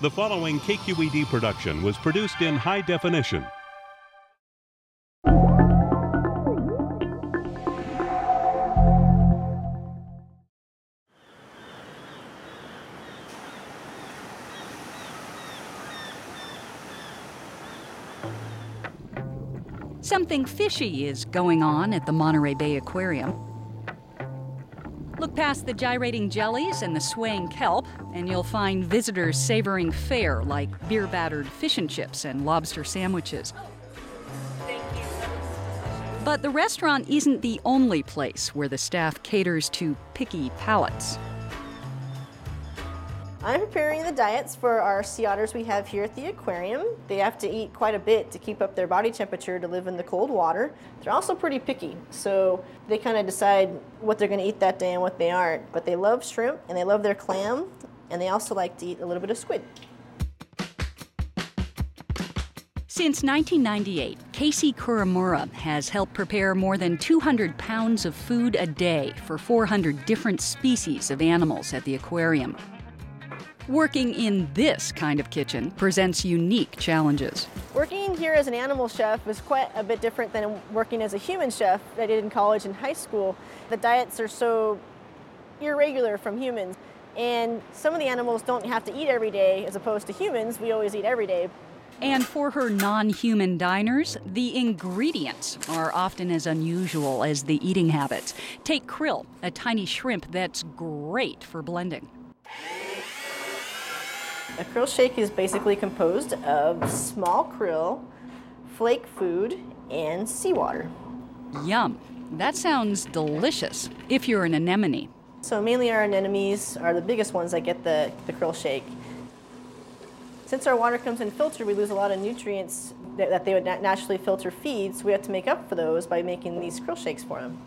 The following KQED production was produced in high definition. Something fishy is going on at the Monterey Bay Aquarium. Past the gyrating jellies and the swaying kelp, and you'll find visitors savoring fare like beer battered fish and chips and lobster sandwiches. But the restaurant isn't the only place where the staff caters to picky palates. I'm preparing the diets for our sea otters we have here at the aquarium. They have to eat quite a bit to keep up their body temperature to live in the cold water. They're also pretty picky, so they kind of decide what they're going to eat that day and what they aren't. But they love shrimp and they love their clam, and they also like to eat a little bit of squid. Since 1998, Casey Kuramura has helped prepare more than 200 pounds of food a day for 400 different species of animals at the aquarium. Working in this kind of kitchen presents unique challenges. Working here as an animal chef is quite a bit different than working as a human chef that I did in college and high school. The diets are so irregular from humans, and some of the animals don't have to eat every day as opposed to humans. We always eat every day. And for her non human diners, the ingredients are often as unusual as the eating habits. Take krill, a tiny shrimp that's great for blending. A krill shake is basically composed of small krill, flake food, and seawater. Yum. That sounds delicious if you're an anemone. So mainly our anemones are the biggest ones that get the, the krill shake. Since our water comes in filtered, we lose a lot of nutrients that, that they would nat- naturally filter feed, so we have to make up for those by making these krill shakes for them.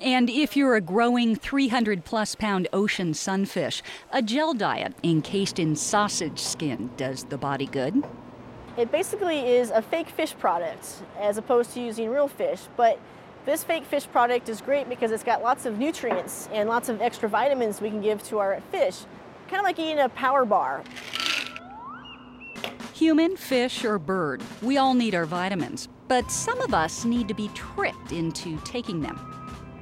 And if you're a growing 300 plus pound ocean sunfish, a gel diet encased in sausage skin does the body good. It basically is a fake fish product as opposed to using real fish, but this fake fish product is great because it's got lots of nutrients and lots of extra vitamins we can give to our fish. Kind of like eating a power bar. Human, fish, or bird, we all need our vitamins, but some of us need to be tricked into taking them.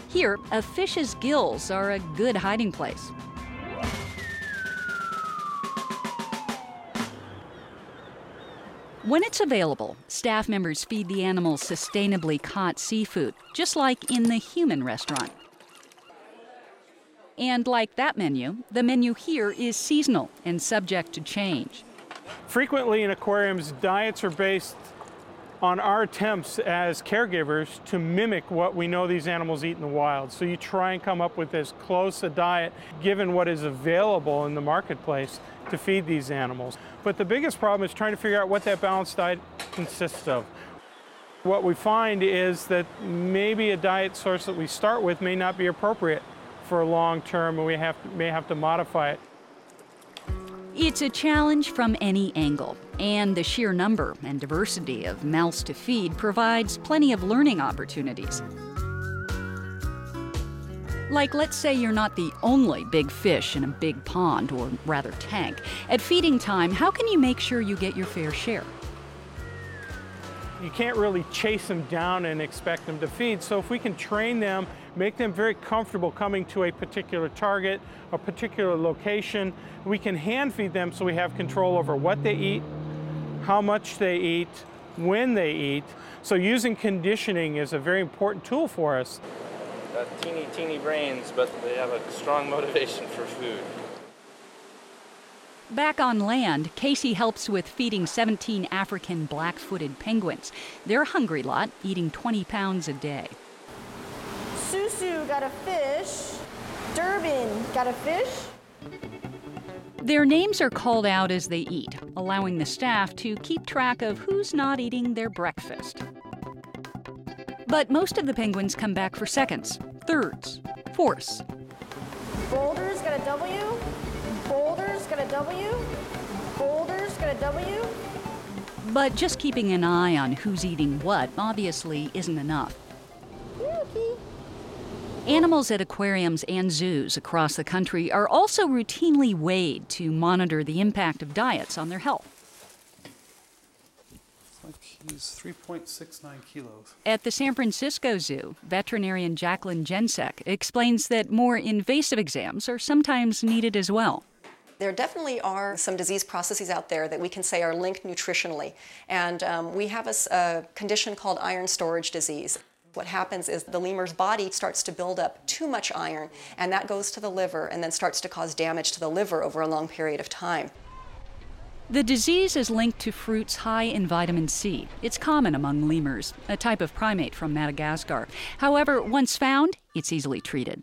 Here, a fish's gills are a good hiding place. When it's available, staff members feed the animals sustainably caught seafood, just like in the human restaurant. And like that menu, the menu here is seasonal and subject to change. Frequently in aquariums, diets are based on our attempts as caregivers to mimic what we know these animals eat in the wild. So you try and come up with as close a diet, given what is available in the marketplace, to feed these animals. But the biggest problem is trying to figure out what that balanced diet consists of. What we find is that maybe a diet source that we start with may not be appropriate for long term, and we have may have to modify it. It's a challenge from any angle, and the sheer number and diversity of mouths to feed provides plenty of learning opportunities. Like, let's say you're not the only big fish in a big pond, or rather tank. At feeding time, how can you make sure you get your fair share? You can't really chase them down and expect them to feed. So if we can train them, make them very comfortable coming to a particular target, a particular location, we can hand feed them so we have control over what they eat, how much they eat, when they eat. So using conditioning is a very important tool for us. Got teeny, teeny brains, but they have a strong motivation for food. Back on land, Casey helps with feeding 17 African black footed penguins. They're a hungry lot, eating 20 pounds a day. Got a fish. Durbin got a fish. Their names are called out as they eat, allowing the staff to keep track of who's not eating their breakfast. But most of the penguins come back for seconds, thirds, fourths. Boulders got a W. Boulders got a W. Boulders got a W. But just keeping an eye on who's eating what obviously isn't enough. Yuki. Animals at aquariums and zoos across the country are also routinely weighed to monitor the impact of diets on their health. Like he's 3.69 kilos. At the San Francisco Zoo, veterinarian Jacqueline Jencek explains that more invasive exams are sometimes needed as well. There definitely are some disease processes out there that we can say are linked nutritionally. And um, we have a, a condition called iron storage disease. What happens is the lemur's body starts to build up too much iron, and that goes to the liver and then starts to cause damage to the liver over a long period of time. The disease is linked to fruits high in vitamin C. It's common among lemurs, a type of primate from Madagascar. However, once found, it's easily treated.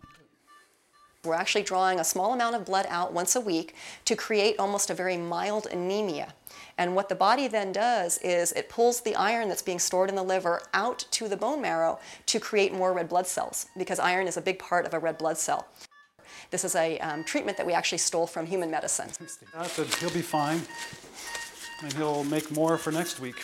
We're actually drawing a small amount of blood out once a week to create almost a very mild anemia. And what the body then does is it pulls the iron that's being stored in the liver out to the bone marrow to create more red blood cells, because iron is a big part of a red blood cell. This is a um, treatment that we actually stole from human medicine. I he'll be fine, and he'll make more for next week.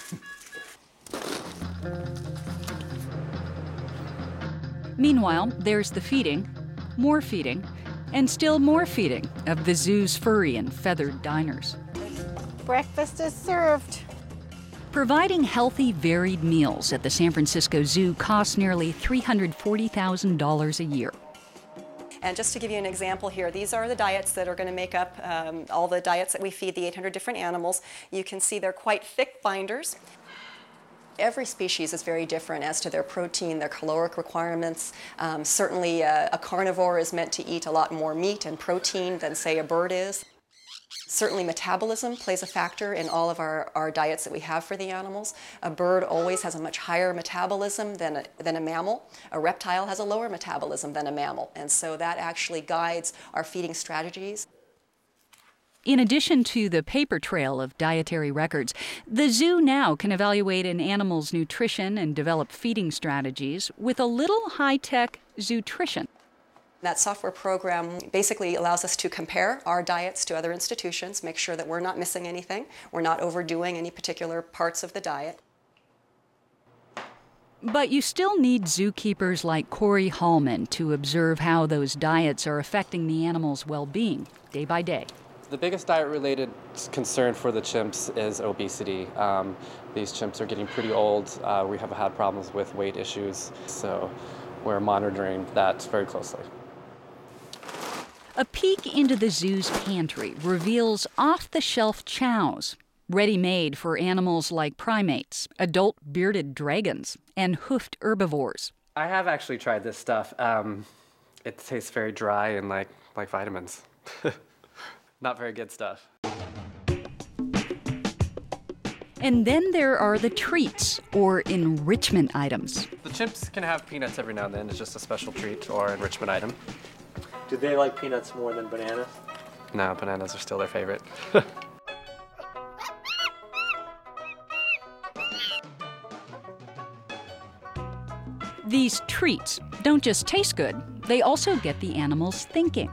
Meanwhile, there's the feeding, more feeding, and still more feeding of the zoo's furry and feathered diners. Breakfast is served. Providing healthy, varied meals at the San Francisco Zoo costs nearly $340,000 a year. And just to give you an example here, these are the diets that are going to make up um, all the diets that we feed the 800 different animals. You can see they're quite thick binders. Every species is very different as to their protein, their caloric requirements. Um, certainly, uh, a carnivore is meant to eat a lot more meat and protein than, say, a bird is. Certainly, metabolism plays a factor in all of our, our diets that we have for the animals. A bird always has a much higher metabolism than a, than a mammal. A reptile has a lower metabolism than a mammal, and so that actually guides our feeding strategies. In addition to the paper trail of dietary records, the zoo now can evaluate an animal's nutrition and develop feeding strategies with a little high tech zootrition. That software program basically allows us to compare our diets to other institutions, make sure that we're not missing anything, we're not overdoing any particular parts of the diet. But you still need zookeepers like Corey Hallman to observe how those diets are affecting the animal's well being day by day. The biggest diet related concern for the chimps is obesity. Um, these chimps are getting pretty old. Uh, we have had problems with weight issues, so we're monitoring that very closely. A peek into the zoo's pantry reveals off the shelf chows, ready made for animals like primates, adult bearded dragons, and hoofed herbivores. I have actually tried this stuff. Um, it tastes very dry and like, like vitamins. Not very good stuff. And then there are the treats, or enrichment items. The chimps can have peanuts every now and then. It's just a special treat or enrichment item. Do they like peanuts more than bananas? No, bananas are still their favorite. These treats don't just taste good, they also get the animals thinking.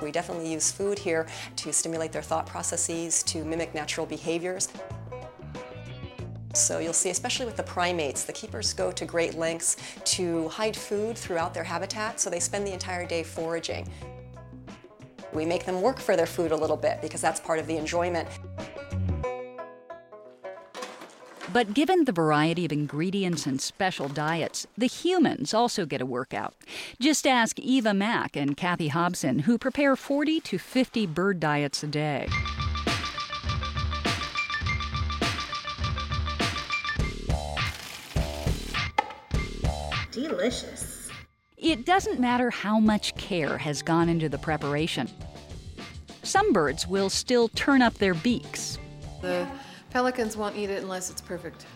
We definitely use food here to stimulate their thought processes, to mimic natural behaviors. So you'll see, especially with the primates, the keepers go to great lengths to hide food throughout their habitat, so they spend the entire day foraging. We make them work for their food a little bit because that's part of the enjoyment. But given the variety of ingredients and special diets, the humans also get a workout. Just ask Eva Mack and Kathy Hobson, who prepare 40 to 50 bird diets a day. Delicious. It doesn't matter how much care has gone into the preparation. Some birds will still turn up their beaks. The pelicans won't eat it unless it's perfect.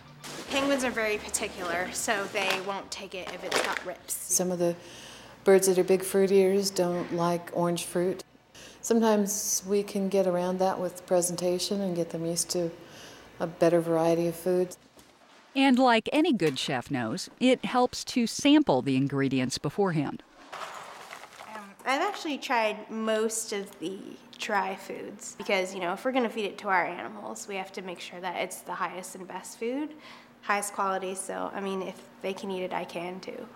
Penguins are very particular, so they won't take it if it's got rips. Some of the birds that are big fruit eaters don't like orange fruit. Sometimes we can get around that with presentation and get them used to a better variety of foods. And like any good chef knows, it helps to sample the ingredients beforehand. Um, I've actually tried most of the dry foods because, you know, if we're going to feed it to our animals, we have to make sure that it's the highest and best food, highest quality. So, I mean, if they can eat it, I can too.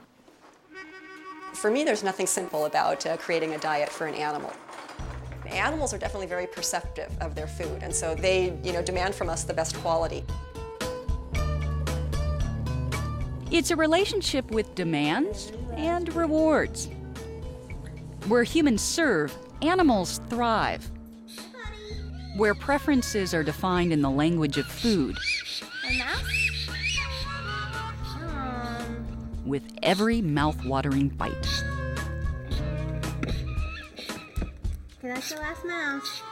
For me, there's nothing simple about uh, creating a diet for an animal. Animals are definitely very perceptive of their food, and so they, you know, demand from us the best quality. It's a relationship with demands and rewards. Where humans serve, animals thrive. Where preferences are defined in the language of food, with every mouth-watering bite. that's the last mouse.